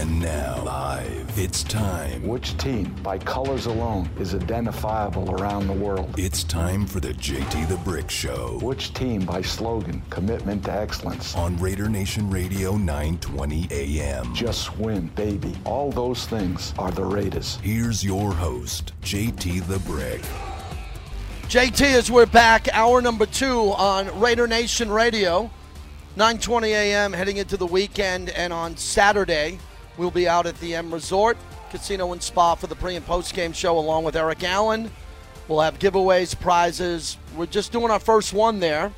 And now, live, it's time. Which team, by colors alone, is identifiable around the world? It's time for the JT the Brick Show Which team, by slogan, commitment to excellence? on Raider Nation Radio 920 AM. Just win, baby. All those things are the Raiders. Here's your host, JT the Brick. JT, as we're back, hour number two on Raider Nation Radio, 9:20 a.m. heading into the weekend, and on Saturday we'll be out at the M Resort Casino and Spa for the pre and post game show, along with Eric Allen. We'll have giveaways, prizes. We're just doing our first one there,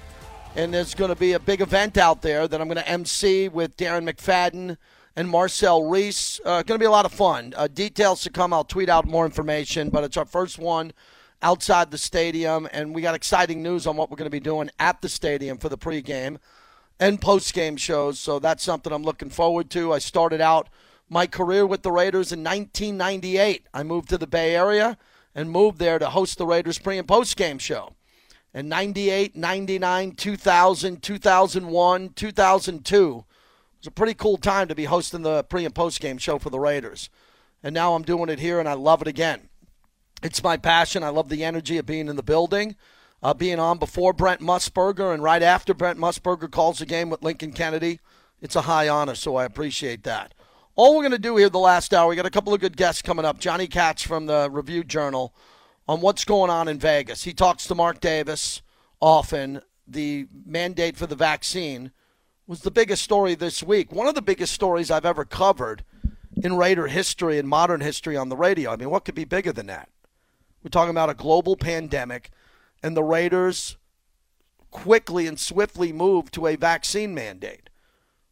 and there's going to be a big event out there that I'm going to MC with Darren McFadden and Marcel Reese. Uh, going to be a lot of fun. Uh, details to come. I'll tweet out more information, but it's our first one outside the stadium, and we got exciting news on what we're going to be doing at the stadium for the pregame and postgame shows. So that's something I'm looking forward to. I started out my career with the Raiders in 1998. I moved to the Bay Area and moved there to host the Raiders pre and post game show. In 98, 99, 2000, 2001, 2002. It was a pretty cool time to be hosting the pre and post game show for the Raiders. And now I'm doing it here, and I love it again. It's my passion. I love the energy of being in the building, uh, being on before Brent Musburger and right after Brent Musburger calls the game with Lincoln Kennedy. It's a high honor, so I appreciate that. All we're going to do here the last hour, we got a couple of good guests coming up. Johnny Kats from the Review Journal on what's going on in Vegas. He talks to Mark Davis often. The mandate for the vaccine was the biggest story this week. One of the biggest stories I've ever covered in Raider history and modern history on the radio. I mean, what could be bigger than that? We're talking about a global pandemic, and the Raiders quickly and swiftly moved to a vaccine mandate.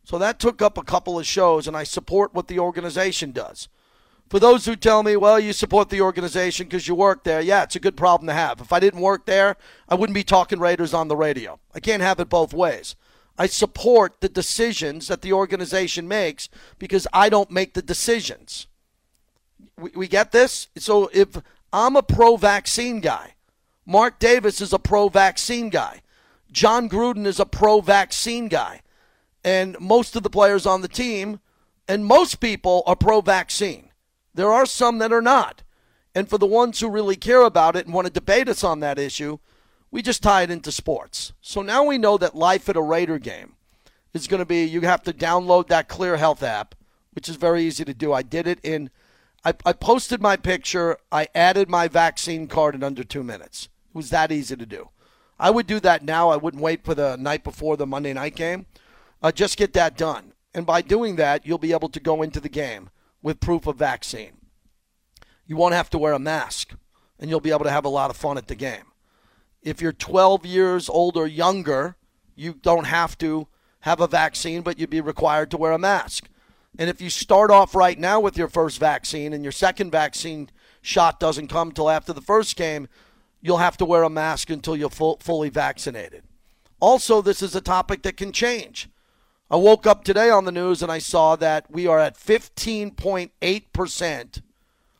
So that took up a couple of shows, and I support what the organization does. For those who tell me, well, you support the organization because you work there, yeah, it's a good problem to have. If I didn't work there, I wouldn't be talking Raiders on the radio. I can't have it both ways. I support the decisions that the organization makes because I don't make the decisions. We, we get this? So if I'm a pro vaccine guy, Mark Davis is a pro vaccine guy, Jon Gruden is a pro vaccine guy, and most of the players on the team and most people are pro vaccine. There are some that are not. And for the ones who really care about it and want to debate us on that issue, we just tie it into sports. So now we know that life at a Raider game is going to be you have to download that Clear Health app, which is very easy to do. I did it in, I, I posted my picture, I added my vaccine card in under two minutes. It was that easy to do. I would do that now. I wouldn't wait for the night before the Monday night game. Uh, just get that done. And by doing that, you'll be able to go into the game with proof of vaccine. You won't have to wear a mask, and you'll be able to have a lot of fun at the game. If you're 12 years old or younger, you don't have to have a vaccine, but you'd be required to wear a mask. And if you start off right now with your first vaccine and your second vaccine shot doesn't come till after the first game, you'll have to wear a mask until you're full, fully vaccinated. Also, this is a topic that can change. I woke up today on the news and I saw that we are at 15.8%.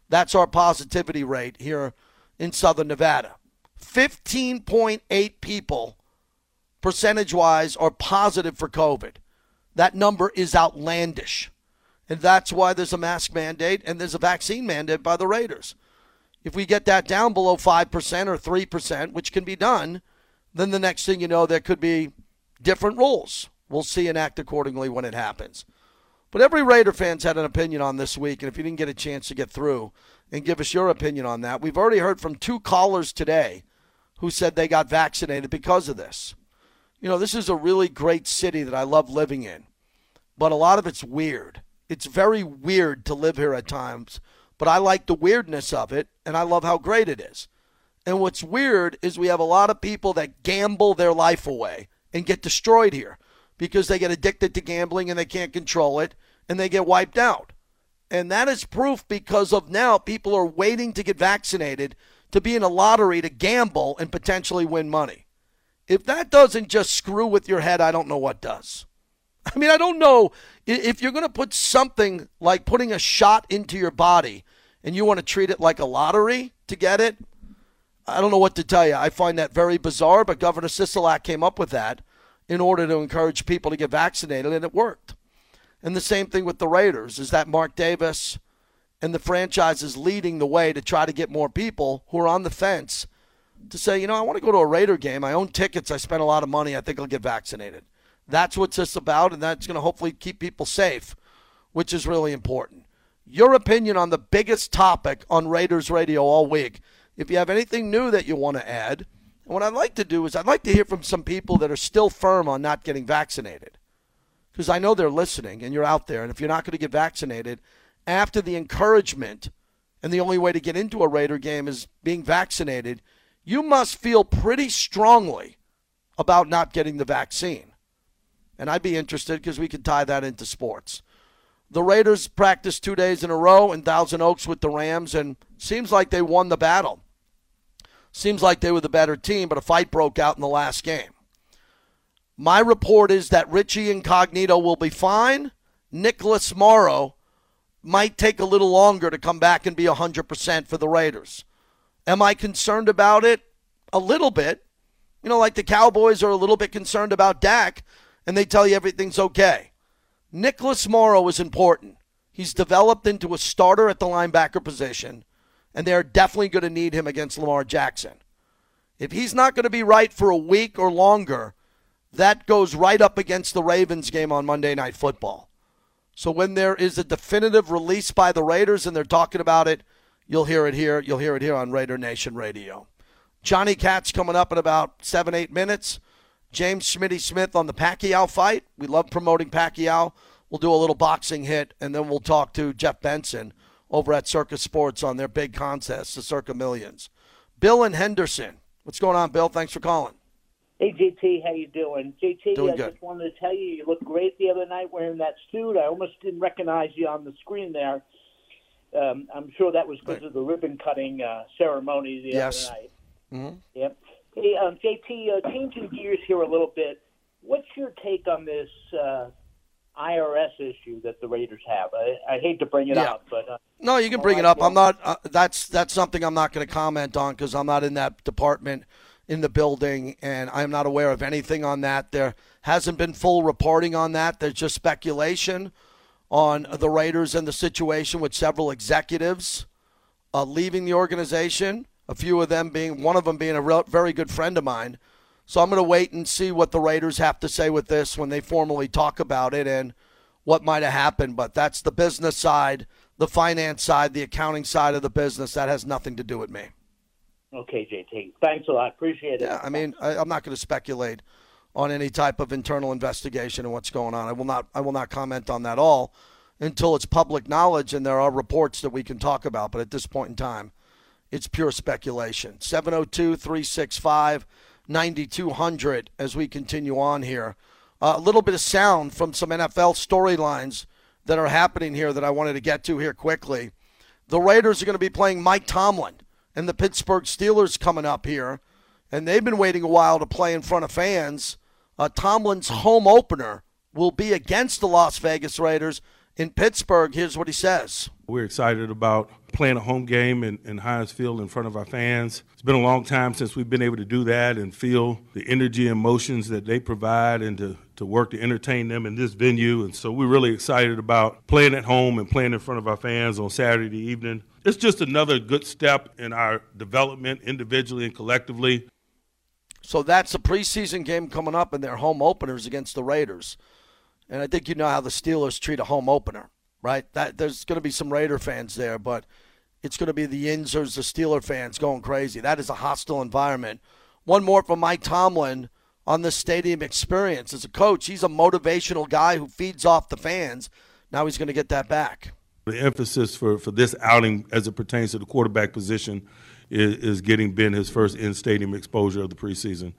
That's our positivity rate here in Southern Nevada. 15.8 people, percentage wise, are positive for COVID. That number is outlandish. And that's why there's a mask mandate and there's a vaccine mandate by the Raiders. If we get that down below 5% or 3%, which can be done, then the next thing you know, there could be different rules. We'll see and act accordingly when it happens. But every Raider fan's had an opinion on this week, and if you didn't get a chance to get through and give us your opinion on that, we've already heard from two callers today who said they got vaccinated because of this. You know, this is a really great city that I love living in, but a lot of it's weird. It's very weird to live here at times, but I like the weirdness of it, and I love how great it is. And what's weird is we have a lot of people that gamble their life away and get destroyed here because they get addicted to gambling and they can't control it and they get wiped out. And that is proof because of now people are waiting to get vaccinated to be in a lottery to gamble and potentially win money. If that doesn't just screw with your head, I don't know what does. I mean, I don't know if you're going to put something like putting a shot into your body and you want to treat it like a lottery to get it. I don't know what to tell you. I find that very bizarre, but Governor Sisolak came up with that in order to encourage people to get vaccinated, and it worked. And the same thing with the Raiders is that Mark Davis and the franchise is leading the way to try to get more people who are on the fence to say, you know, I want to go to a Raider game. I own tickets. I spent a lot of money. I think I'll get vaccinated. That's what this about, and that's going to hopefully keep people safe, which is really important. Your opinion on the biggest topic on Raiders Radio all week. If you have anything new that you want to add, and what I'd like to do is I'd like to hear from some people that are still firm on not getting vaccinated. Because I know they're listening and you're out there. And if you're not going to get vaccinated, after the encouragement, and the only way to get into a Raider game is being vaccinated, you must feel pretty strongly about not getting the vaccine. And I'd be interested because we could tie that into sports. The Raiders practiced two days in a row in Thousand Oaks with the Rams, and seems like they won the battle. Seems like they were the better team, but a fight broke out in the last game. My report is that Richie Incognito will be fine. Nicholas Morrow might take a little longer to come back and be 100% for the Raiders. Am I concerned about it? A little bit. You know, like the Cowboys are a little bit concerned about Dak, and they tell you everything's okay. Nicholas Morrow is important. He's developed into a starter at the linebacker position and they're definitely going to need him against Lamar Jackson. If he's not going to be right for a week or longer, that goes right up against the Ravens game on Monday Night Football. So when there is a definitive release by the Raiders and they're talking about it, you'll hear it here. You'll hear it here on Raider Nation Radio. Johnny Kats coming up in about seven, eight minutes. James Smitty Smith on the Pacquiao fight. We love promoting Pacquiao. We'll do a little boxing hit, and then we'll talk to Jeff Benson over at Circa Sports on their big contest, the Circa Millions. Bill and Henderson. What's going on, Bill? Thanks for calling. Hey JT, how you doing? JT, doing I good. just wanted to tell you you looked great the other night wearing that suit. I almost didn't recognize you on the screen there. Um, I'm sure that was because of the ribbon cutting uh, ceremony the yes. other night. Mm-hmm. Yep. Hey, um, JT, uh, changing gears here a little bit. What's your take on this uh, IRS issue that the Raiders have. I, I hate to bring it Yeah. up, but uh, No, you can bring it up. I'm not. Uh, that's that's something I'm not going to comment on because I'm not in that department in the building, and I'm not aware of anything on that. There hasn't been full reporting on that. There's just speculation on the Raiders and the situation with several executives uh, leaving the organization. A few of them being one of them being a real, very good friend of mine. So I'm going to wait and see what the Raiders have to say with this when they formally talk about it and what might have happened. But that's the business side, the finance side, the accounting side of the business. That has nothing to do with me. okay, JT. Thanks a lot. Appreciate it. Yeah, I mean, I, I'm not going to speculate on any type of internal investigation and what's going on. I will not. I will not comment on that all until it's public knowledge and there are reports that we can talk about. But at this point in time, it's pure speculation. 702 365 9200 as we continue on here. Uh, a little bit of sound from some NFL storylines that are happening here that I wanted to get to here quickly. The Raiders are going to be playing Mike Tomlin and the Pittsburgh Steelers coming up here, and they've been waiting a while to play in front of fans. Uh, Tomlin's home opener will be against the Las Vegas Raiders in Pittsburgh. Here's what he says. We're excited about playing a home game in, in Heinz Field in front of our fans. It's been a long time since we've been able to do that and feel the energy and emotions that they provide and to, to work to entertain them in this venue. And so we're really excited about playing at home and playing in front of our fans on Saturday evening. It's just another good step in our development individually and collectively. So that's a preseason game coming up, and their home openers against the Raiders. And I think you know how the Steelers treat a home opener, right? That there's going to be some Raider fans there, but it's going to be the Yinzers, the Steeler fans going crazy. That is a hostile environment. One more from Mike Tomlin on the stadium experience. As a coach, he's a motivational guy who feeds off the fans. Now he's going to get that back. The emphasis for, for this outing as it pertains to the quarterback position is, is getting Ben his first in stadium exposure of the preseason.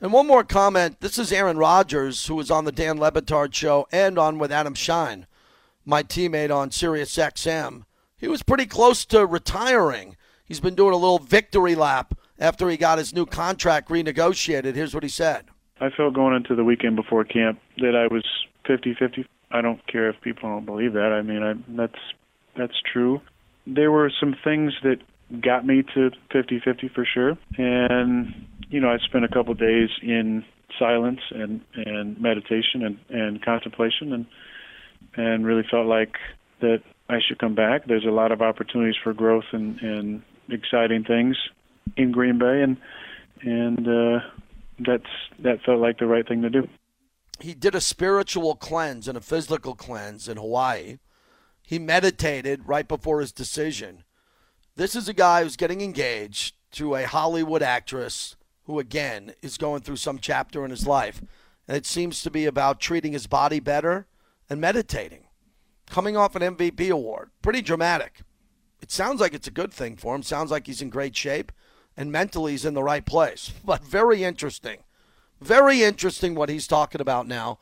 And one more comment. This is Aaron Rodgers, who was on the Dan Le Batard show and on with Adam Schein, my teammate on Sirius XM. He was pretty close to retiring. He's been doing a little victory lap after he got his new contract renegotiated. Here's what he said. I felt going into the weekend before camp that I was 50-50. I don't care if people don't believe that. I mean, I, that's that's true. There were some things that got me to 50-50 for sure. And you know, I spent a couple of days in silence and and meditation and and contemplation and and really felt like that I should come back. There's a lot of opportunities for growth and and exciting things in Green Bay and and uh, that's that felt like the right thing to do. He did a spiritual cleanse and a physical cleanse in Hawaii. He meditated right before his decision. This is a guy who's getting engaged to a Hollywood actress who, again, is going through some chapter in his life. And it seems to be about treating his body better and meditating. Coming off an MVP award. Pretty dramatic. It sounds like it's a good thing for him. Sounds like he's in great shape and mentally he's in the right place. But very interesting. Very interesting what he's talking about now.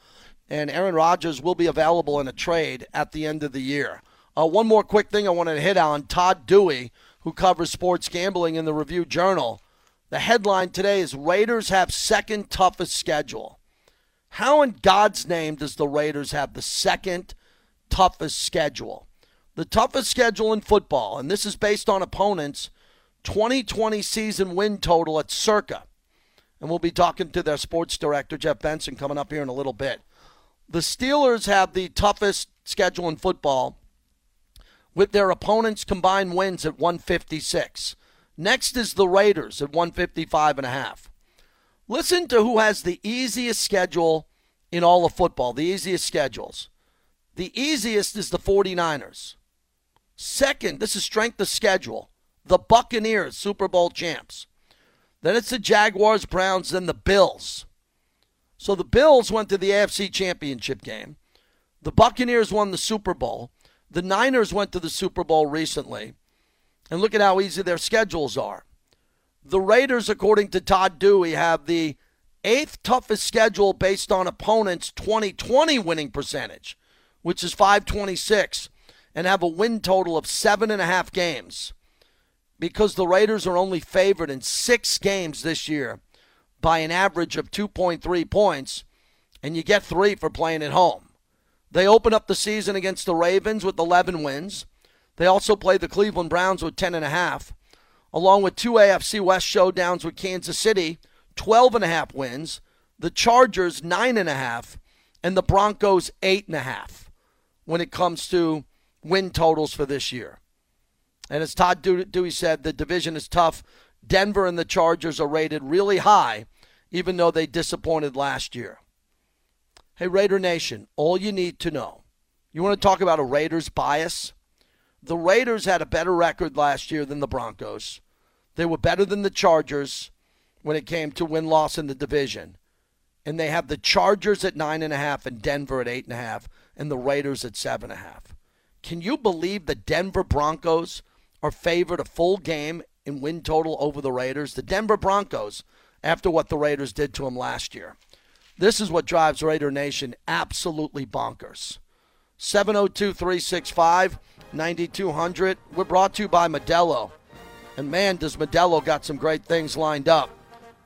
And Aaron Rodgers will be available in a trade at the end of the year. Uh, one more quick thing I wanted to hit on Todd Dewey, who covers sports gambling in the Review Journal. The headline today is Raiders have second toughest schedule. How in God's name does the Raiders have the second toughest schedule? The toughest schedule in football, and this is based on opponents' 2020 season win total at circa. And we'll be talking to their sports director, Jeff Benson, coming up here in a little bit. The Steelers have the toughest schedule in football with their opponents' combined wins at 156. Next is the Raiders at 155 and a half. Listen to who has the easiest schedule in all of football, the easiest schedules. The easiest is the 49ers. Second, this is strength of schedule. The Buccaneers, Super Bowl champs. Then it's the Jaguars, Browns, then the Bills. So the Bills went to the AFC Championship game. The Buccaneers won the Super Bowl. The Niners went to the Super Bowl recently. And look at how easy their schedules are. The Raiders, according to Todd Dewey, have the eighth toughest schedule based on opponents' 2020 winning percentage, which is 526, and have a win total of seven and a half games. Because the Raiders are only favored in six games this year by an average of 2.3 points, and you get three for playing at home. They open up the season against the Ravens with 11 wins. They also play the Cleveland Browns with 10.5, along with two AFC West showdowns with Kansas City, 12.5 wins, the Chargers, 9.5, and the Broncos, 8.5 when it comes to win totals for this year. And as Todd Dewey said, the division is tough. Denver and the Chargers are rated really high, even though they disappointed last year. Hey, Raider Nation, all you need to know. You want to talk about a Raiders bias? The Raiders had a better record last year than the Broncos. They were better than the Chargers when it came to win loss in the division. And they have the Chargers at 9.5 and Denver at 8.5 and the Raiders at 7.5. Can you believe the Denver Broncos are favored a full game in win total over the Raiders? The Denver Broncos, after what the Raiders did to them last year. This is what drives Raider Nation absolutely bonkers. 702 365 9200. We're brought to you by Modelo. And man, does Modelo got some great things lined up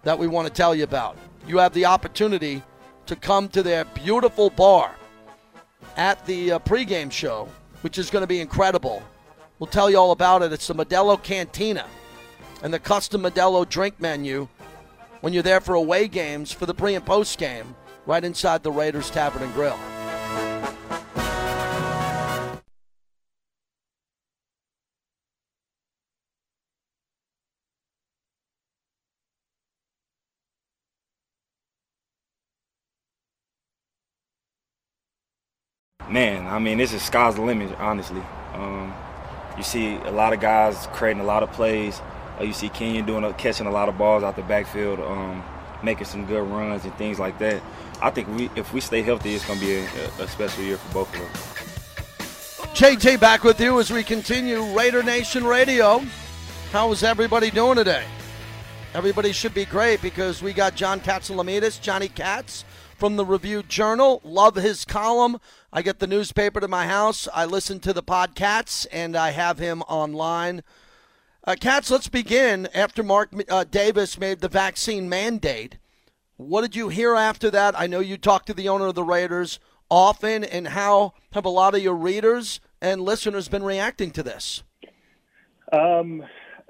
that we want to tell you about. You have the opportunity to come to their beautiful bar at the uh, pregame show, which is going to be incredible. We'll tell you all about it. It's the Modelo Cantina and the custom Modelo drink menu when you're there for away games for the pre and post game right inside the Raiders Tavern and Grill. Man, I mean, this is sky's the limit, honestly. Um, you see a lot of guys creating a lot of plays. Uh, you see Kenyan doing a, catching a lot of balls out the backfield, um, making some good runs and things like that. I think we, if we stay healthy, it's going to be a, a special year for both of us. JT back with you as we continue Raider Nation Radio. How is everybody doing today? Everybody should be great because we got John Katsilometes, Johnny Kats from the Review Journal. Love his column. I get the newspaper to my house. I listen to the podcasts, and I have him online. Uh, Kats, let's begin. After Mark uh, Davis made the vaccine mandate, what did you hear after that? I know you talked to the owner of the Raiders often, and how have a lot of your readers and listeners been reacting to this? Um,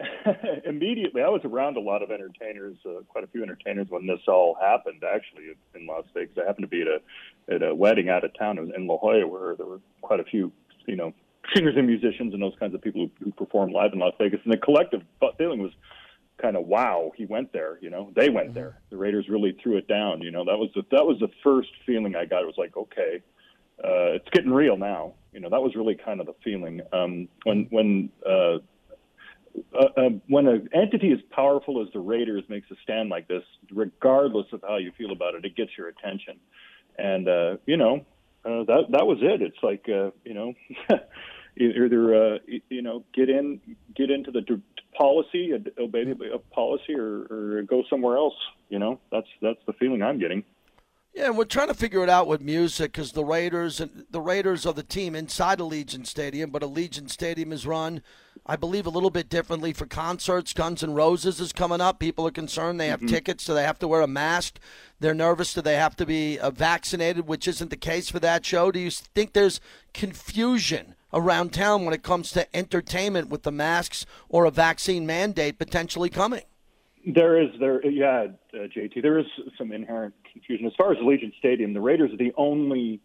immediately, I was around a lot of entertainers, uh, quite a few entertainers when this all happened. Actually, in Las Vegas, I happened to be at a at a wedding out of town in La Jolla, where there were quite a few, you know, singers and musicians and those kinds of people who, who perform live in Las Vegas. And the collective feeling was kind of wow, he went there. You know, they went there. The Raiders really threw it down. You know, that was the, that was the first feeling I got. It was like, okay, uh, it's getting real now. You know, that was really kind of the feeling um, when when. Uh, uh, uh, when an entity as powerful as the Raiders makes a stand like this, regardless of how you feel about it, it gets your attention. And uh, you know, uh, that that was it. It's like uh, you know, either uh, you know get in get into the policy, obey the policy, or, or go somewhere else. You know, that's that's the feeling I'm getting. Yeah, and we're trying to figure it out with music because the Raiders and the Raiders are the team inside Allegiant Stadium, but Allegiant Stadium is run, I believe, a little bit differently for concerts. Guns N' Roses is coming up. People are concerned. They have mm-hmm. tickets, so they have to wear a mask. They're nervous. Do they have to be uh, vaccinated, which isn't the case for that show? Do you think there's confusion around town when it comes to entertainment with the masks or a vaccine mandate potentially coming? There is there yeah uh, JT there is some inherent confusion. As far as Allegiant Stadium the Raiders are the only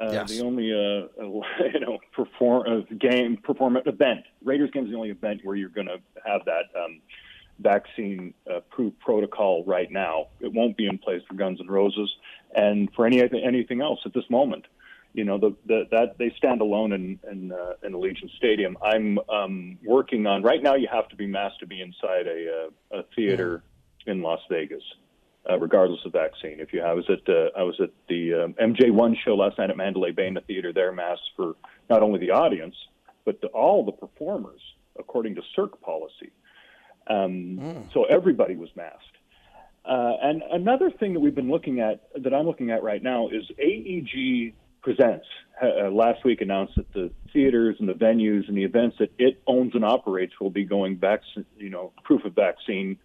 uh, yes. the only uh, you know perform uh, game perform event. Raiders game is the only event where you're going to have that um, vaccine uh, proof protocol right now. It won't be in place for Guns N' Roses. And for any anything else at this moment you know, the, the, that they stand alone in in, uh, in Allegiant Stadium. I'm um, working on right now. You have to be masked to be inside a, uh, a theater mm. in Las Vegas, uh, regardless of vaccine. If you, I was at uh, I was at the um, MJ1 show last night at Mandalay Bay in the theater there, masked for not only the audience but to all the performers, according to Cirque policy. Um, mm. So everybody was masked. Uh, and another thing that we've been looking at, that I'm looking at right now, is AEG Presents uh, last week announced that the theaters and the venues and the events that it owns and operates will be going back, you know, proof of vaccine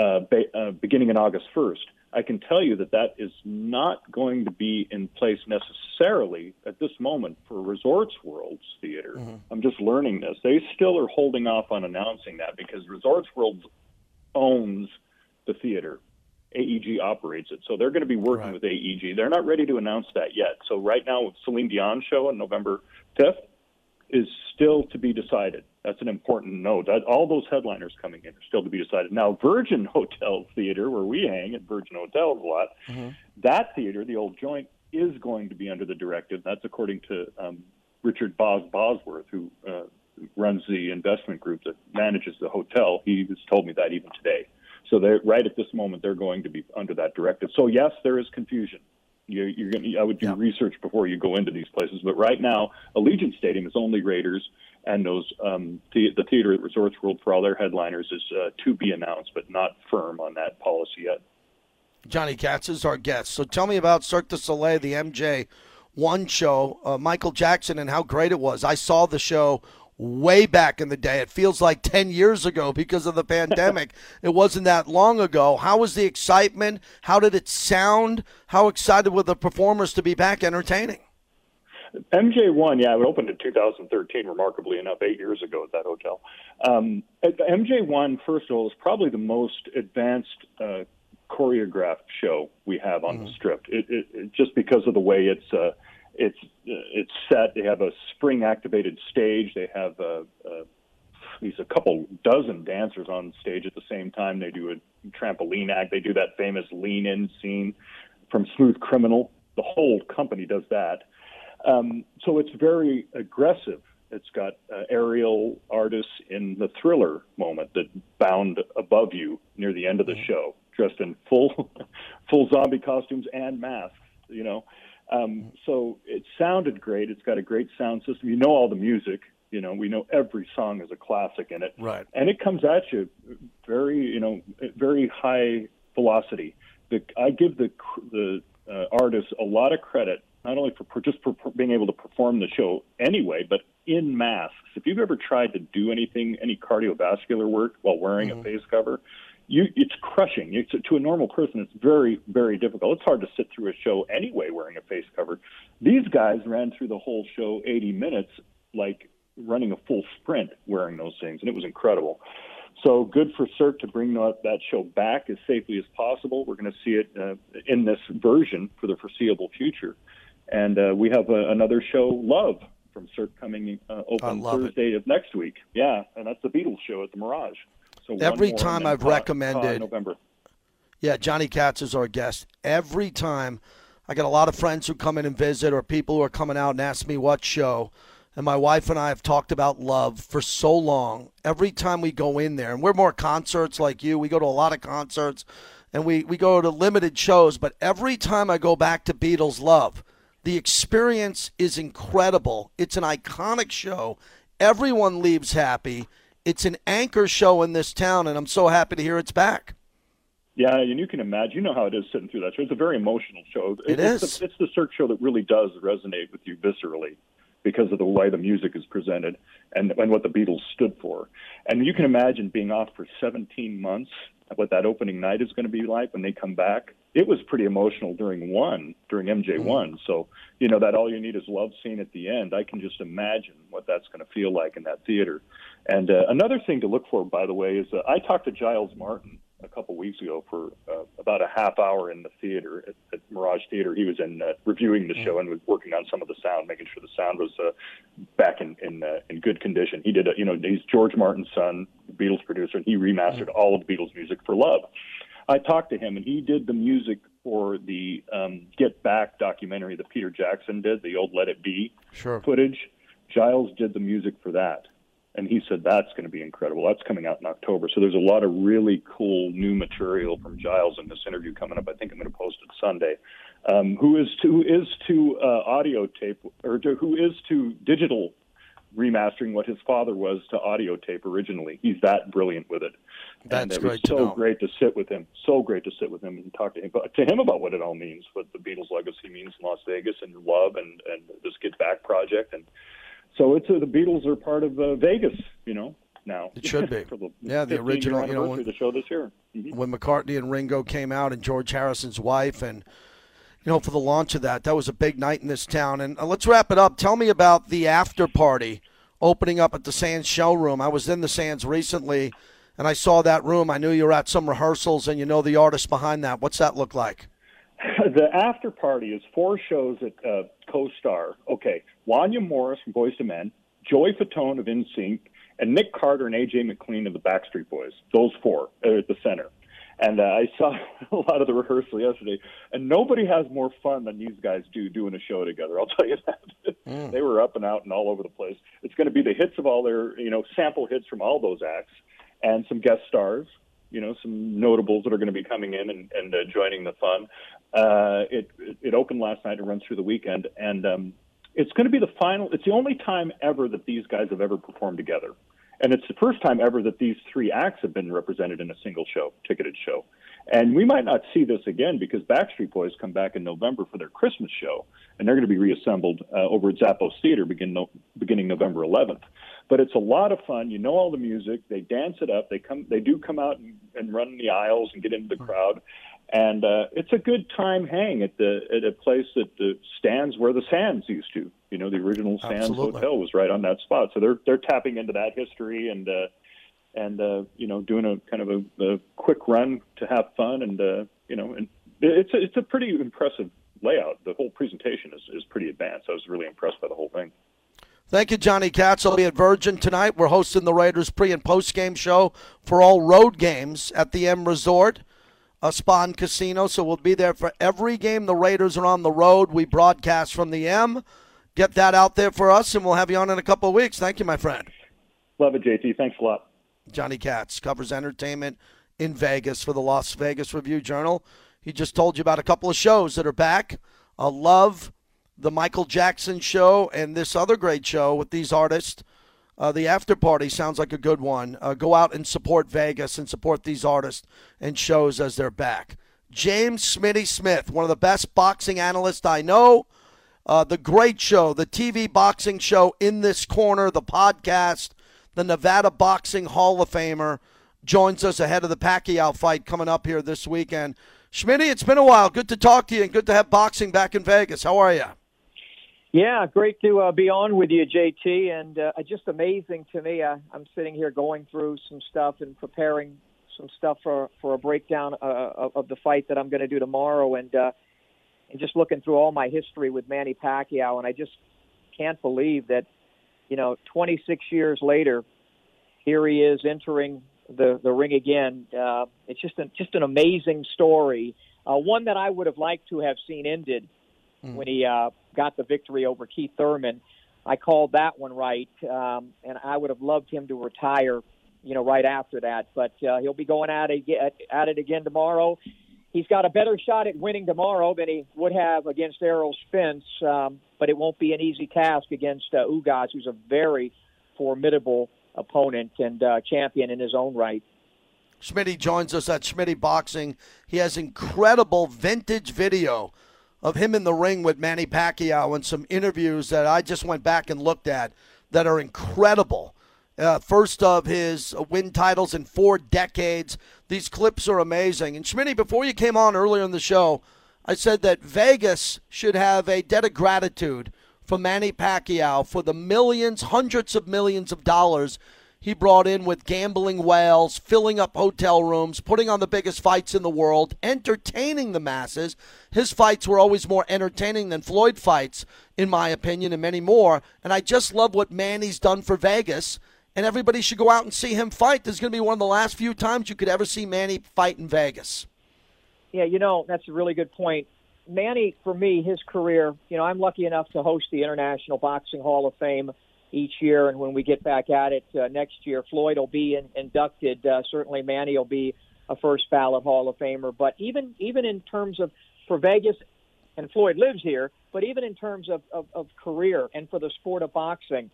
uh, ba- uh, beginning in August 1st. I can tell you that that is not going to be in place necessarily at this moment for Resorts World's theater. Mm-hmm. I'm just learning this. They still are holding off on announcing that because Resorts World owns the theater. AEG operates it. So they're going to be working right. with AEG. They're not ready to announce that yet. So right now, with Celine Dion show on November 5th is still to be decided. That's an important note. All those headliners coming in are still to be decided. Now, Virgin Hotel Theater, where we hang at Virgin Hotels a lot, mm-hmm. that theater, the old joint, is going to be under the directive. That's according to um, Richard Bos Bosworth, who uh, runs the investment group that manages the hotel. He has told me that even today. So they're right at this moment they're going to be under that directive. So yes, there is confusion. You, you're going to I would do yeah. research before you go into these places, but right now Allegiant Stadium is only Raiders, and those um, the, the theater at Resorts World for all their headliners is uh, to be announced, but not firm on that policy yet. Johnny Kats is our guest. So tell me about Cirque du Soleil, the MJ one show, uh, Michael Jackson, and how great it was. I saw the show way back in the day. It feels like 10 years ago because of the pandemic. it wasn't that long ago. How was the excitement? How did it sound? How excited were the performers to be back entertaining? MJ1, yeah, it opened in 2013, remarkably enough, eight years ago at that hotel. Um, MJ1, first of all, is probably the most advanced uh, choreographed show we have on mm. the strip. It, it, it, just because of the way it's uh, it's it's set. They have a spring activated stage. They have a, a these a couple dozen dancers on stage at the same time. They do a trampoline act. They do that famous lean in scene from Smooth Criminal. The whole company does that. Um, so it's very aggressive. It's got uh, aerial artists in the thriller moment that bound above you near the end of the mm-hmm. show, dressed in full full zombie costumes and masks. You know, um, so it sounded great. It's got a great sound system. You know all the music. You know, we know every song is a classic in it. Right. And it comes at you very, you know, very high velocity. The, I give the the uh, artists a lot of credit, not only for just for being able to perform the show anyway, but in masks. If you've ever tried to do anything, any cardiovascular work while wearing mm-hmm. a face cover, you, it's crushing. It's, to a normal person, it's very, very difficult. It's hard to sit through a show anyway wearing a face cover. These guys ran through the whole show 80 minutes like running a full sprint wearing those things, and it was incredible. So good for Cirque to bring that show back as safely as possible. We're going to see it uh, in this version for the foreseeable future. And uh, we have a, another show, Love, from Cirque coming uh, open Thursday it. of next week. Yeah, and that's the Beatles show at the Mirage. So every time I've recommended November. Yeah, Johnny Kats is our guest. Every time I get a lot of friends who come in and visit or people who are coming out and ask me what show. And my wife and I have talked about love for so long. Every time we go in there, and we're more concerts like you, we go to a lot of concerts and we, we go to limited shows, but every time I go back to Beatles Love, the experience is incredible. It's an iconic show. Everyone leaves happy. It's an anchor show in this town, and I'm so happy to hear it's back. Yeah, and you can imagine. You know how it is sitting through that show. It's a very emotional show. It it's is. The, it's the Cirque show that really does resonate with you viscerally because of the way the music is presented and, and what the Beatles stood for. And you can imagine being off for 17 months, what that opening night is going to be like when they come back. It was pretty emotional during one, during MJ1. Mm-hmm. So, you know, that all you need is love scene at the end. I can just imagine what that's going to feel like in that theater. And uh, another thing to look for, by the way, is uh, I talked to Giles Martin a couple weeks ago for uh, about a half hour in the theater at, at Mirage Theater. He was in uh, reviewing the show and was working on some of the sound, making sure the sound was uh, back in in, uh, in good condition. He did, a, you know, he's George Martin's son, Beatles producer, and he remastered all of the Beatles music for Love. I talked to him, and he did the music for the um, Get Back documentary that Peter Jackson did, the old Let It Be sure. footage. Giles did the music for that and he said that's going to be incredible. That's coming out in October. So there's a lot of really cool new material from Giles in this interview coming up. I think I'm going to post it Sunday. Um, who is to who is to uh, audio tape or to, who is to digital remastering what his father was to audio tape originally. He's that brilliant with it. That's and it great. So know. great to sit with him. So great to sit with him and talk to him, to him about what it all means, what the Beatles' legacy means in Las Vegas and love and and this Get Back project and so it's uh, the Beatles are part of uh, Vegas, you know. Now it should be. the yeah, the original. You know, when, the show this year. Mm-hmm. When McCartney and Ringo came out, and George Harrison's wife, and you know, for the launch of that, that was a big night in this town. And uh, let's wrap it up. Tell me about the after party opening up at the Sands showroom. I was in the Sands recently, and I saw that room. I knew you were at some rehearsals, and you know the artist behind that. What's that look like? The after party is four shows at uh, co-star. Okay, Wanya Morris from Boyz II Men, Joey Fatone of NSYNC, and Nick Carter and AJ McLean of the Backstreet Boys. Those four are at the center. And uh, I saw a lot of the rehearsal yesterday, and nobody has more fun than these guys do doing a show together. I'll tell you that. Mm. they were up and out and all over the place. It's going to be the hits of all their, you know, sample hits from all those acts, and some guest stars you know some notables that are going to be coming in and, and uh, joining the fun. Uh, it it opened last night and runs through the weekend, and um, it's going to be the final. It's the only time ever that these guys have ever performed together, and it's the first time ever that these three acts have been represented in a single show, ticketed show. And we might not see this again because Backstreet Boys come back in November for their Christmas show, and they're going to be reassembled uh, over at Zappos Theater begin no, beginning November 11th. But it's a lot of fun. You know all the music. They dance it up. They come. They do come out and, and run the aisles and get into the crowd, and uh, it's a good time hang at the at a place that uh, stands where the Sands used to. You know, the original Sands Absolutely. Hotel was right on that spot. So they're they're tapping into that history and. Uh, and uh, you know doing a kind of a, a quick run to have fun and uh, you know and it's a, it's a pretty impressive layout. The whole presentation is, is pretty advanced. I was really impressed by the whole thing. Thank you, Johnny Kats. I'll be at Virgin tonight. We're hosting the Raiders pre and post game show for all road games at the M Resort, a spa and casino. So we'll be there for every game the Raiders are on the road. We broadcast from the M. Get that out there for us, and we'll have you on in a couple of weeks. Thank you, my friend. Love it, JT. Thanks a lot. Johnny Kats covers entertainment in Vegas for the Las Vegas Review Journal. He just told you about a couple of shows that are back. I love the Michael Jackson show and this other great show with these artists. Uh, the after party sounds like a good one. Uh, go out and support Vegas and support these artists and shows as they're back. James Smitty Smith, one of the best boxing analysts I know. Uh, the great show, the TV boxing show in this corner, the podcast the Nevada Boxing Hall of Famer, joins us ahead of the Pacquiao fight coming up here this weekend. Schmitty, it's been a while. Good to talk to you and good to have boxing back in Vegas. How are you? Yeah, great to uh, be on with you, JT, and uh, just amazing to me. Uh, I'm sitting here going through some stuff and preparing some stuff for for a breakdown uh, of the fight that I'm going to do tomorrow, and uh, and just looking through all my history with Manny Pacquiao, and I just can't believe that, you know, 26 years later, here he is entering the the ring again. Uh, it's just a, just an amazing story, uh, one that I would have liked to have seen ended mm. when he uh, got the victory over Keith Thurman. I called that one right, um, and I would have loved him to retire, you know, right after that. But uh, he'll be going at it, at it again tomorrow. He's got a better shot at winning tomorrow than he would have against Errol Spence, um, but it won't be an easy task against uh, Ugas, who's a very formidable opponent and uh, champion in his own right. Schmitty joins us at Schmitty Boxing. He has incredible vintage video of him in the ring with Manny Pacquiao and some interviews that I just went back and looked at that are incredible. Uh, first of his win titles in four decades. These clips are amazing. And Schmitty, before you came on earlier in the show, I said that Vegas should have a debt of gratitude for Manny Pacquiao for the millions, hundreds of millions of dollars he brought in with gambling whales, filling up hotel rooms, putting on the biggest fights in the world, entertaining the masses. His fights were always more entertaining than Floyd fights, in my opinion, and many more. And I just love what Manny's done for Vegas, and everybody should go out and see him fight. This is going to be one of the last few times you could ever see Manny fight in Vegas. Yeah, you know, that's a really good point. Manny, for me, his career, you know, I'm lucky enough to host the International Boxing Hall of Fame each year. And when we get back at it uh, next year, Floyd will be in, inducted. Uh, certainly, Manny will be a first ballot Hall of Famer. But even even in terms of for Vegas, and Floyd lives here, but even in terms of, of, of career and for the sport of boxing,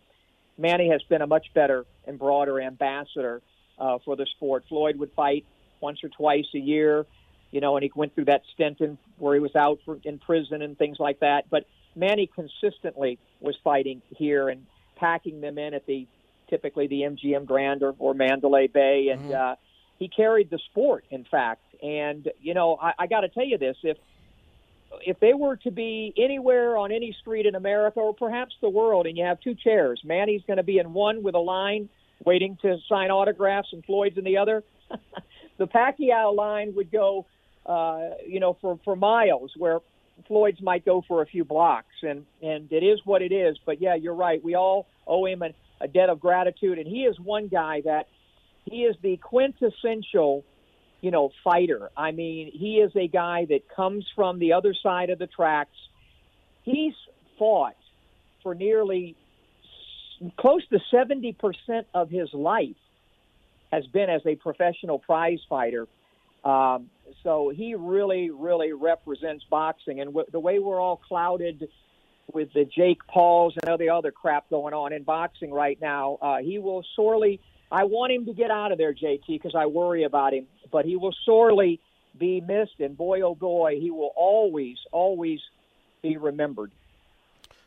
Manny has been a much better and broader ambassador uh, for the sport. Floyd would fight once or twice a year, you know, and he went through that stint in, where he was out for, in prison and things like that. But Manny consistently was fighting here, and packing them in at the typically the MGM Grand or, or Mandalay Bay, and mm-hmm. uh, he carried the sport, in fact. And you know, I, I got to tell you this: if if they were to be anywhere on any street in America or perhaps the world, and you have two chairs, Manny's going to be in one with a line waiting to sign autographs, and Floyd's in the other. the Pacquiao line would go, uh, you know, for for miles, where Floyd's might go for a few blocks, and and it is what it is. But yeah, you're right. We all owe him a, a debt of gratitude, and he is one guy that he is the quintessential, you know, fighter. I mean, he is a guy that comes from the other side of the tracks. He's fought for nearly close to 70% of his life has been as a professional prize fighter. Um, so he really, really represents boxing. And w- the way we're all clouded with the Jake Pauls and all the other crap going on in boxing right now, uh, he will sorely. I want him to get out of there, JT, because I worry about him. But he will sorely be missed, and boy, oh boy, he will always, always be remembered.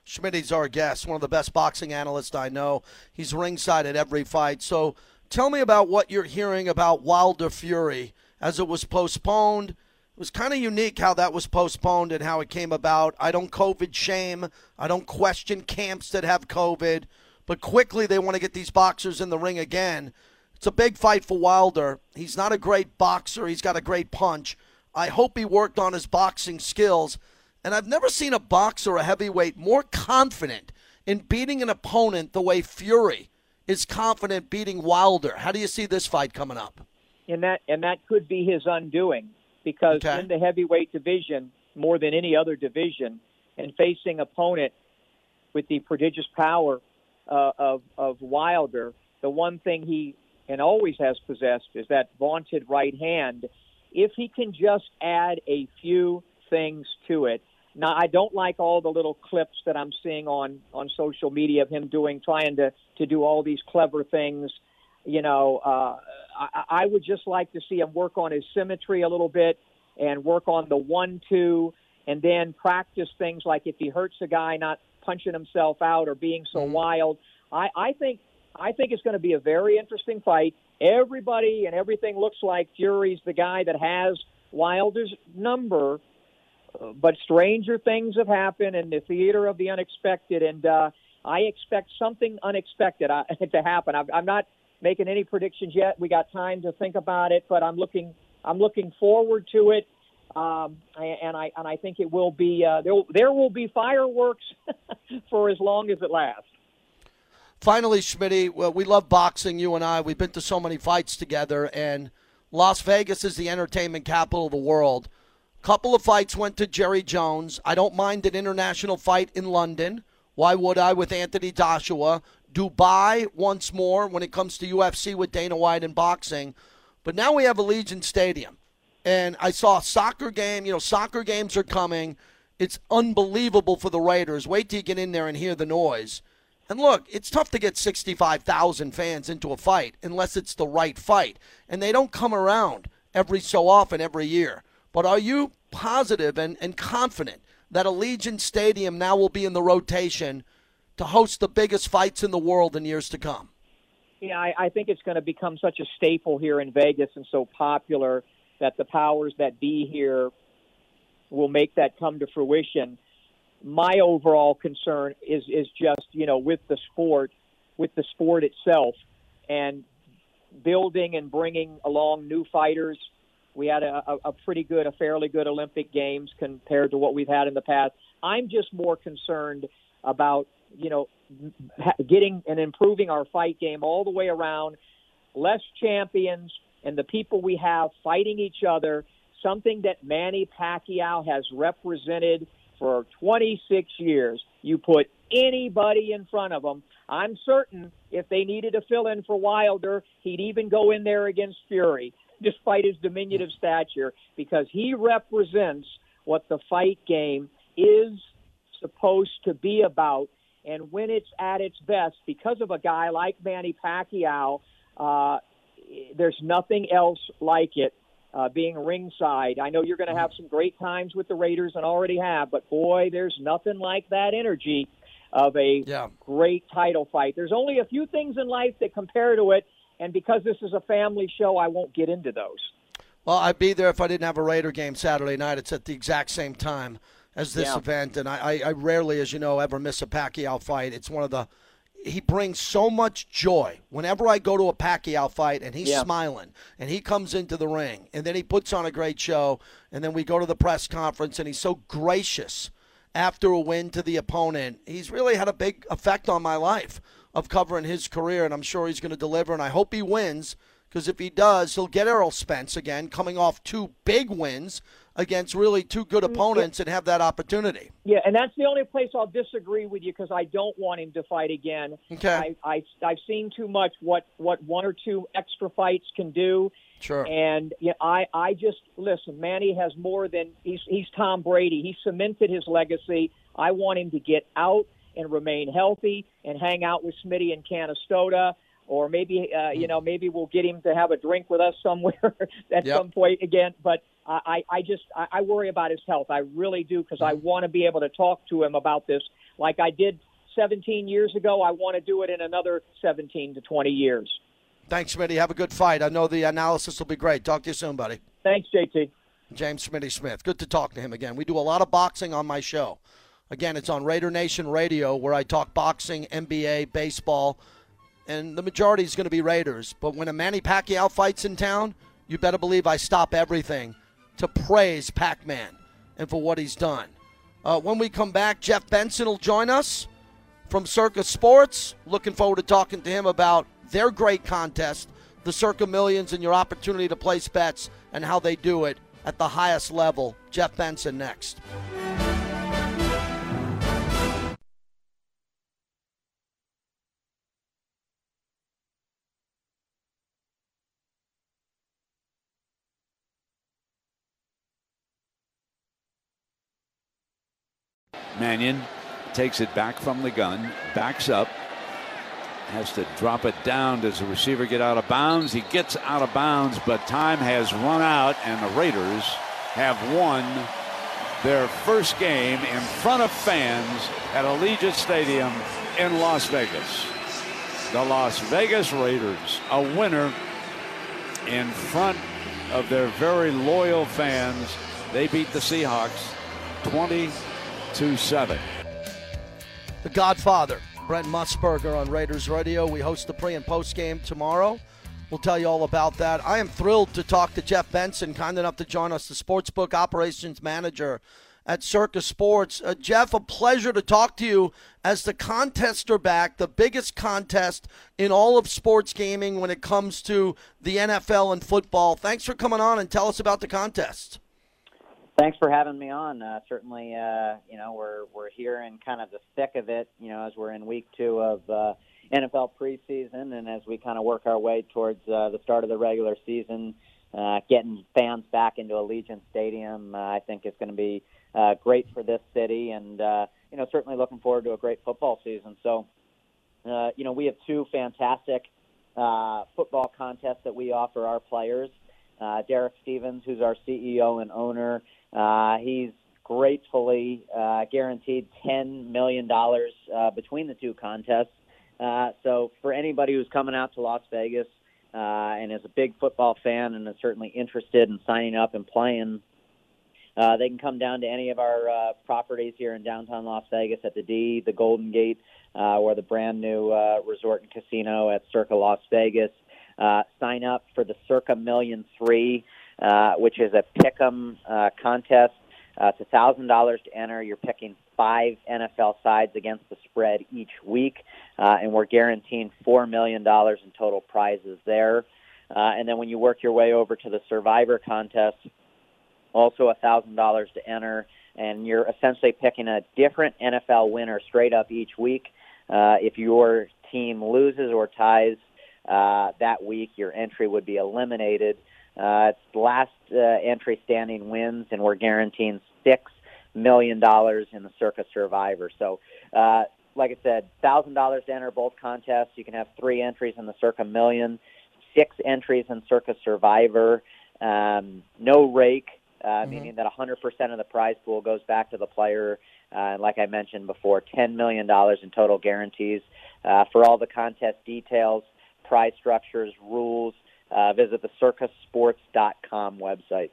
Schmitty's our guest, one of the best boxing analysts I know. He's ringside at every fight. So tell me about what you're hearing about Wilder Fury as it was postponed. It was kind of unique how that was postponed and how it came about. I don't COVID shame. I don't question camps that have COVID, but quickly they want to get these boxers in the ring again. It's a big fight for Wilder. He's not a great boxer, he's got a great punch. I hope he worked on his boxing skills. And I've never seen a boxer, a heavyweight, more confident in beating an opponent the way Fury is confident beating Wilder. How do you see this fight coming up? and that and that could be his undoing because okay. in the heavyweight division, more than any other division, and facing opponent with the prodigious power uh, of of Wilder, the one thing he and always has possessed is that vaunted right hand. If he can just add a few things to it. Now, I don't like all the little clips that I'm seeing on on social media of him doing trying to to do all these clever things you know, uh, I, I would just like to see him work on his symmetry a little bit and work on the one-two, and then practice things like if he hurts a guy, not punching himself out or being so mm-hmm. wild. I, I think I think it's going to be a very interesting fight. Everybody and everything looks like Fury's the guy that has Wilder's number but stranger things have happened in the theater of the unexpected, and uh, I expect something unexpected uh, to happen. I'm, I'm not making any predictions yet. We got time to think about it, but I'm looking I'm looking forward to it. Um, and I and I think it will be uh, there. There will be fireworks for as long as it lasts. Finally, Schmitty, well, we love boxing. You and I, we've been to so many fights together, and Las Vegas is the entertainment capital of the world. Couple of fights went to Jerry Jones. I don't mind an international fight in London. Why would I with Anthony Joshua? Dubai once more when it comes to UFC with Dana White and boxing. But now we have Allegiant Stadium. And I saw a soccer game. You know, soccer games are coming. It's unbelievable for the Raiders. Wait till you get in there and hear the noise. And look, it's tough to get 65,000 fans into a fight unless it's the right fight. And they don't come around every so often every year. But are you positive and, and confident that Allegiant Stadium now will be in the rotation to host the biggest fights in the world in years to come? Yeah, I, I think it's going to become such a staple here in Vegas and so popular that the powers that be here will make that come to fruition my overall concern is is just you know with the sport, with the sport itself, and building and bringing along new fighters. We had a, a, pretty good, a fairly good Olympic Games compared to what we've had in the past. I'm just more concerned about you know getting and improving our fight game all the way around. Less champions and the people we have fighting each other. Something that Manny Pacquiao has represented for 26 years. You put anybody in front of him. I'm certain if they needed to fill in for Wilder, he'd even go in there against Fury, despite his diminutive stature, because he represents what the fight game is supposed to be about. And when it's at its best, because of a guy like Manny Pacquiao, uh, there's nothing else like it uh, being ringside. I know you're going to have some great times with the Raiders and already have, but boy, there's nothing like that energy of a yeah. great title fight. There's only a few things in life that compare to it, and because this is a family show, I won't get into those. Well, I'd be there if I didn't have a Raider game Saturday night. It's at the exact same time as this yeah. event, and I, I, I rarely, as you know, ever miss a Pacquiao fight. It's one of the he brings so much joy whenever I go to a Pacquiao fight and he's yeah. smiling and he comes into the ring and then he puts on a great show and then we go to the press conference and he's so gracious after a win to the opponent. He's really had a big effect on my life of covering his career and I'm sure he's going to deliver and I hope he wins because if he does, he'll get Errol Spence again coming off two big wins against really two good mm, opponents and have that opportunity. Yeah, and that's the only place I'll disagree with you because I don't want him to fight again. Okay. I, I I've seen too much what what one or two extra fights can do. Sure. And yeah, I I just listen. Manny has more than he's he's Tom Brady. He cemented his legacy. I want him to get out and remain healthy and hang out with Smitty and Canastota or maybe uh, you mm. know maybe we'll get him to have a drink with us somewhere at yep. some point again. But I, I just I, I worry about his health. I really do because I want to be able to talk to him about this like I did 17 years ago. I want to do it in another 17 to 20 years. Thanks, Smitty. Have a good fight. I know the analysis will be great. Talk to you soon, buddy. Thanks, JT. James Smitty Smith. Good to talk to him again. We do a lot of boxing on my show. Again, it's on Raider Nation Radio where I talk boxing, NBA, baseball, and the majority is going to be Raiders. But when a Manny Pacquiao fights in town, you better believe I stop everything to praise Pac Man and for what he's done. Uh, when we come back, Jeff Benson will join us from Circa Sports. Looking forward to talking to him about their great contest, the Circa Millions, and your opportunity to place bets and how they do it at the highest level. Jeff Benson next. Mannion takes it back from the gun, backs up, has to drop it down. Does the receiver get out of bounds? He gets out of bounds, but time has run out, and the Raiders have won their first game in front of fans at Allegiant Stadium in Las Vegas. The Las Vegas Raiders, a winner in front of their very loyal fans. They beat the Seahawks 20 to 7. The Godfather, Brent Musburger on Raiders Radio. We host the pre and post game tomorrow. We'll tell you all about that. I am thrilled to talk to Jeff Benson, kind enough to join us, the Sportsbook Operations Manager at Circa Sports. Uh, Jeff, a pleasure to talk to you as the contests are back, the biggest contest in all of sports gaming when it comes to the NFL and football. Thanks for coming on and tell us about the contest. Thanks for having me on. Uh, certainly, uh, you know we're we're here in kind of the thick of it. You know, as we're in week two of uh, NFL preseason, and as we kind of work our way towards uh, the start of the regular season, uh, getting fans back into Allegiant Stadium, uh, I think is going to be uh, great for this city, and uh, you know certainly looking forward to a great football season. So, uh, you know, we have two fantastic uh, football contests that we offer our players. Uh, Derek Stevens, who's our CEO and owner, uh, he's gratefully uh, guaranteed $10 million uh, between the two contests. Uh, so for anybody who's coming out to Las Vegas uh, and is a big football fan and is certainly interested in signing up and playing, uh, they can come down to any of our uh, properties here in downtown Las Vegas at the D, the Golden Gate, uh, or the brand new uh, resort and casino at Circa Las Vegas. Uh, sign up for the Circa Million Three, uh, which is a pick'em uh, contest. Uh, it's thousand dollars to enter. You're picking five NFL sides against the spread each week, uh, and we're guaranteeing four million dollars in total prizes there. Uh, and then when you work your way over to the Survivor contest, also $1,000 to enter, and you're essentially picking a different NFL winner straight up each week. Uh, if your team loses or ties uh, that week, your entry would be eliminated. Uh, it's last uh, entry standing wins, and we're guaranteeing six million dollars in the Circa Survivor. So, uh, like I said, thousand dollars to enter both contests. You can have three entries in the Circa Million, six entries in Circa Survivor. Um, no rake, uh, mm-hmm. meaning that 100% of the prize pool goes back to the player. Uh, like I mentioned before, $10 million in total guarantees. Uh, for all the contest details, prize structures, rules, uh, visit the circasports.com website.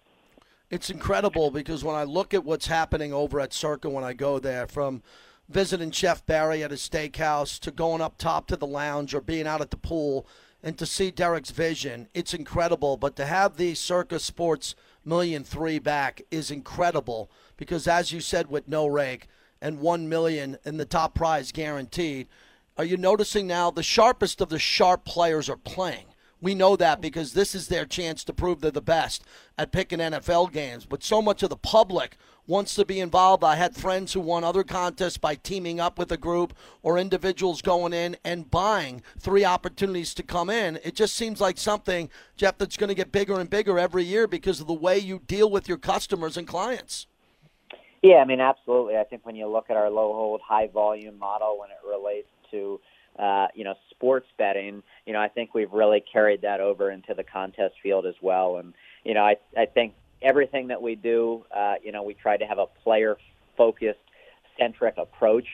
It's incredible because when I look at what's happening over at Circa when I go there, from visiting Chef Barry at his steakhouse to going up top to the lounge or being out at the pool and to see Derek's vision, it's incredible. But to have the Circa Sports – million three back is incredible because, as you said, with no rake and one million in the top prize guaranteed, are you noticing now the sharpest of the sharp players are playing? We know that because this is their chance to prove they're the best at picking NFL games. But so much of the public wants to be involved. I had friends who won other contests by teaming up with a group or individuals going in and buying three opportunities to come in. It just seems like something, Jeff, that's going to get bigger and bigger every year because of the way you deal with your customers and clients. Yeah, I mean, absolutely. I think when you look at our low hold, high volume model when it relates to uh, you know, sports betting, you know, I think we've really carried that over into the contest field as well. And, you know, I, I think everything that we do, uh, you know, we try to have a player focused, centric approach.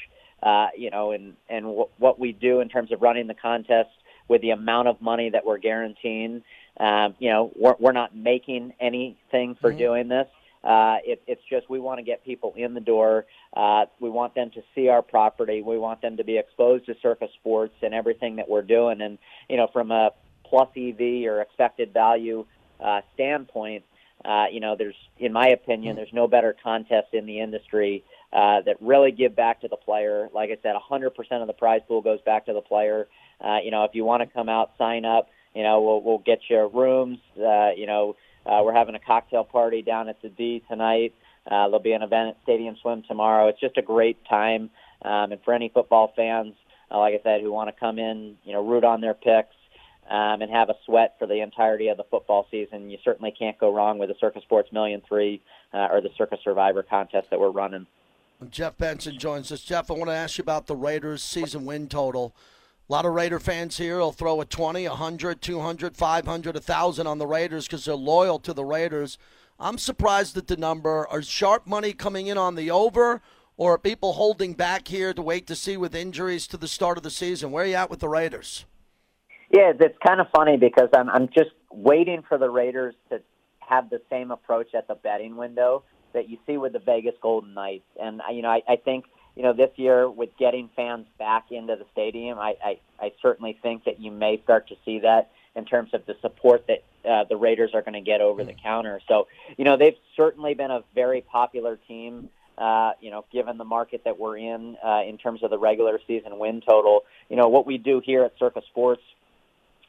Uh, you know, and and w- what we do in terms of running the contest with the amount of money that we're guaranteeing. Um, you know, we're, we're not making anything for mm-hmm. doing this. Uh, it, it's just we want to get people in the door. Uh, we want them to see our property. We want them to be exposed to Circa Sports and everything that we're doing. And you know, from a plus EV or expected value uh, standpoint, uh, you know, there's, in my opinion, there's no better contest in the industry uh, that really give back to the player. Like I said, 100% of the prize pool goes back to the player. Uh, you know, if you want to come out, sign up. You know, we'll we'll get you rooms. Uh, you know, uh, we're having a cocktail party down at the D tonight. Uh, there'll be an event at Stadium Swim tomorrow. It's just a great time. Um, and for any football fans, uh, like I said, who want to come in, you know, root on their picks, um, and have a sweat for the entirety of the football season. You certainly can't go wrong with the Circa Sports Million Three uh, or the Circa Survivor contest that we're running. Jeff Benson joins us. Jeff, I want to ask you about the Raiders' season win total. A lot of Raider fans here will throw a 20, 100, 200, 500, 1,000 on the Raiders because they're loyal to the Raiders. I'm surprised at the number. Are sharp money coming in on the over, or are people holding back here to wait to see with injuries to the start of the season? Where are you at with the Raiders? Yeah, it's kind of funny because I'm I'm just waiting for the Raiders to have the same approach at the betting window that you see with the Vegas Golden Knights. And you know, I, I think you know this year with getting fans back into the stadium, I, I, I certainly think that you may start to see that in terms of the support that uh, the Raiders are going to get over the counter. So you know, they've certainly been a very popular team. Uh, you know, given the market that we're in, uh, in terms of the regular season win total, you know, what we do here at Circa Sports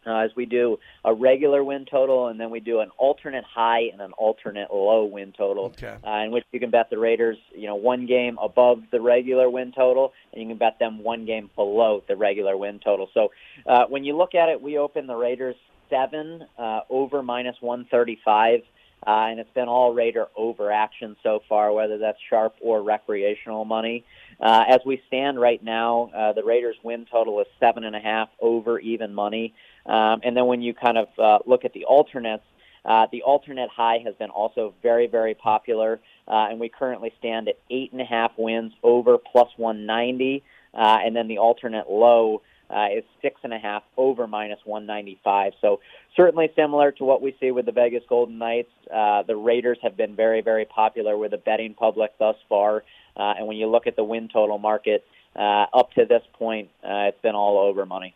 uh, as we do a regular win total, and then we do an alternate high and an alternate low win total, okay. uh, in which you can bet the Raiders, you know, one game above the regular win total, and you can bet them one game below the regular win total. So uh, when you look at it, we open the Raiders seven uh, over minus 135. Uh, and it's been all Raider over action so far, whether that's sharp or recreational money. Uh, as we stand right now, uh, the Raiders' win total is seven and a half over even money. Um, and then when you kind of uh, look at the alternates, uh, the alternate high has been also very, very popular, uh, and we currently stand at eight and a half wins over plus 190, uh, and then the alternate low uh, is six and a half over minus 195. So certainly similar to what we see with the Vegas Golden Knights. Uh, the Raiders have been very, very popular with the betting public thus far, uh, and when you look at the win total market uh, up to this point, uh, it's been all over money.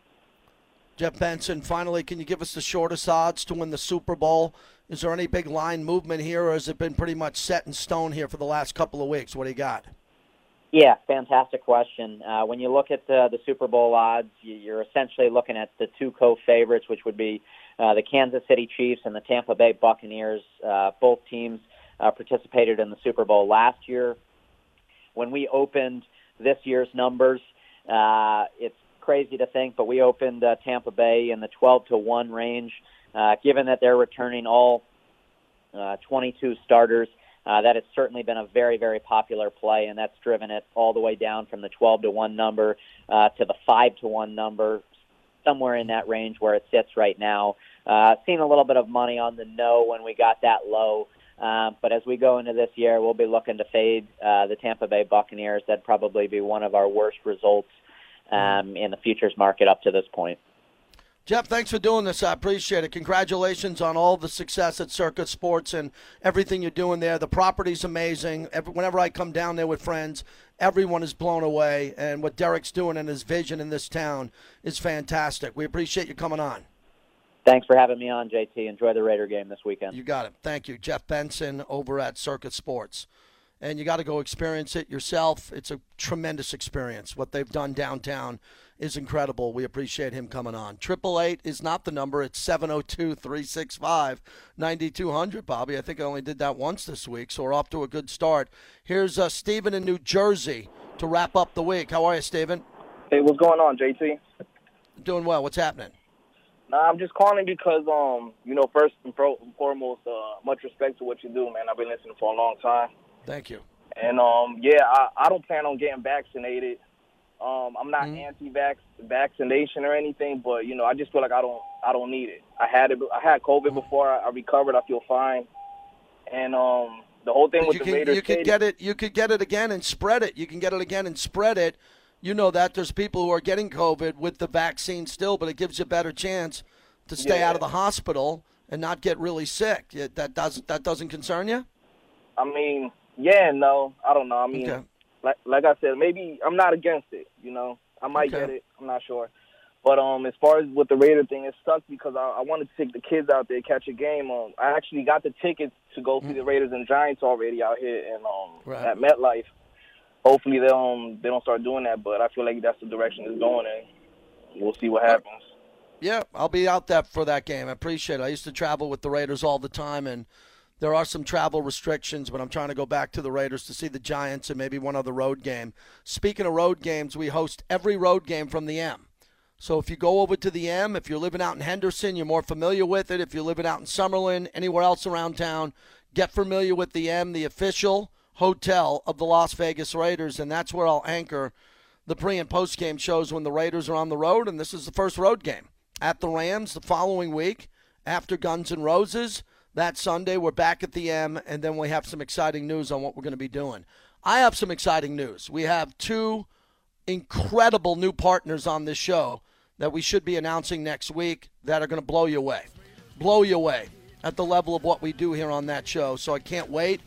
Jeff Benson, finally, can you give us the shortest odds to win the Super Bowl? Is there any big line movement here, or has it been pretty much set in stone here for the last couple of weeks? What do you got? Yeah, fantastic question. Uh, when you look at the, the Super Bowl odds, you're essentially looking at the two co-favorites, which would be uh, the Kansas City Chiefs and the Tampa Bay Buccaneers. Uh, both teams uh, participated in the Super Bowl last year. When we opened this year's numbers, uh, it's crazy to think, but we opened uh, Tampa Bay in the 12 to 1 range. Uh, given that they're returning all uh, 22 starters, uh, that has certainly been a very, very popular play, and that's driven it all the way down from the 12 to 1 number uh, to the 5 to 1 number, somewhere in that range where it sits right now. Uh, seen a little bit of money on the no when we got that low. Uh, but as we go into this year, we'll be looking to fade uh, the Tampa Bay Buccaneers. That'd probably be one of our worst results um, in the futures market up to this point. Jeff, thanks for doing this. I appreciate it. Congratulations on all the success at Circa Sports and everything you're doing there. The property's amazing. Every, whenever I come down there with friends, everyone is blown away. And what Derek's doing and his vision in this town is fantastic. We appreciate you coming on. Thanks for having me on, JT. Enjoy the Raider game this weekend. You got it. Thank you. Jeff Benson over at Circa Sports and you got to go experience it yourself. It's a tremendous experience. What they've done downtown is incredible. We appreciate him coming on. Triple eight is not the number. It's 702-365-9200, Bobby. I think I only did that once this week, so we're off to a good start. Here's uh, Stephen in New Jersey to wrap up the week. How are you, Stephen? Hey, what's going on, JT? Doing well. What's happening? Nah, I'm just calling because, um, you know, first and foremost, uh, much respect to what you do, man. I've been listening for a long time. Thank you. And um, yeah, I, I don't plan on getting vaccinated. Um, I'm not mm-hmm. anti-vax vaccination or anything, but you know, I just feel like I don't I don't need it. I had it. I had COVID before. I, I recovered. I feel fine. And um, the whole thing with you the can, Raiders. You could get it. You could get it again and spread it. You can get it again and spread it. You know that there's people who are getting COVID with the vaccine still, but it gives you a better chance to stay Yeah. out of the hospital and not get really sick. That does that doesn't concern you? I mean, yeah, and no, I don't know. I mean, Okay. like like I said, maybe I'm not against it. You know, I might Okay. get it. I'm not sure. But um, as far as with the Raider thing, it sucked because I, I wanted to take the kids out there catch a game. Um, I actually got the tickets to go see the Raiders and Giants already out here in um. Right. at MetLife. Hopefully they um they don't start doing that, but I feel like that's the direction it's going in. We'll see what happens. Yeah, I'll be out there for that game. I appreciate it. I used to travel with the Raiders all the time, and there are some travel restrictions, but I'm trying to go back to the Raiders to see the Giants and maybe one other road game. Speaking of road games, we host every road game from the M. So if you go over to the M, if you're living out in Henderson, you're more familiar with it. If you're living out in Summerlin, anywhere else around town, get familiar with the M, the official hotel of the Las Vegas Raiders, and that's where I'll anchor the pre and post game shows when the Raiders are on the road, and this is the first road game at the Rams the following week after Guns and Roses. That Sunday, we're back at the M, and then we have some exciting news on what we're going to be doing. I have some exciting news. We have two incredible new partners on this show that we should be announcing next week that are going to blow you away. Blow you away at the level of what we do here on that show. So I can't wait.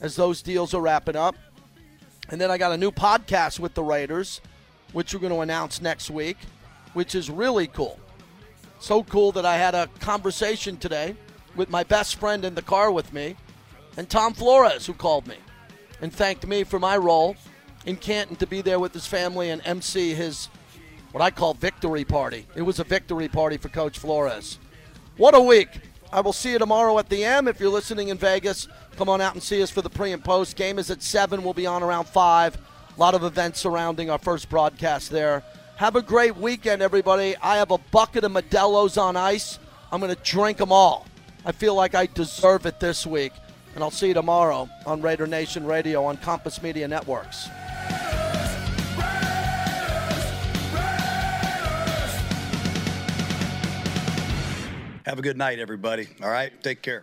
as those deals are wrapping up. And then I got a new podcast with the Raiders, which we're going to announce next week, which is really cool. So cool that I had a conversation today with my best friend in the car with me, and Tom Flores, who called me and thanked me for my role in Canton to be there with his family and MC his what I call victory party. It was a victory party for Coach Flores. What a week! I will see you tomorrow at the M. If you're listening in Vegas, come on out and see us for the pre and post. Game is at 7. We'll be on around 5. A lot of events surrounding our first broadcast there. Have a great weekend, everybody. I have a bucket of Modelo's on ice. I'm going to drink them all. I feel like I deserve it this week. And I'll see you tomorrow on Raider Nation Radio on Compass Media Networks. Have a good night, everybody. All right? Take care.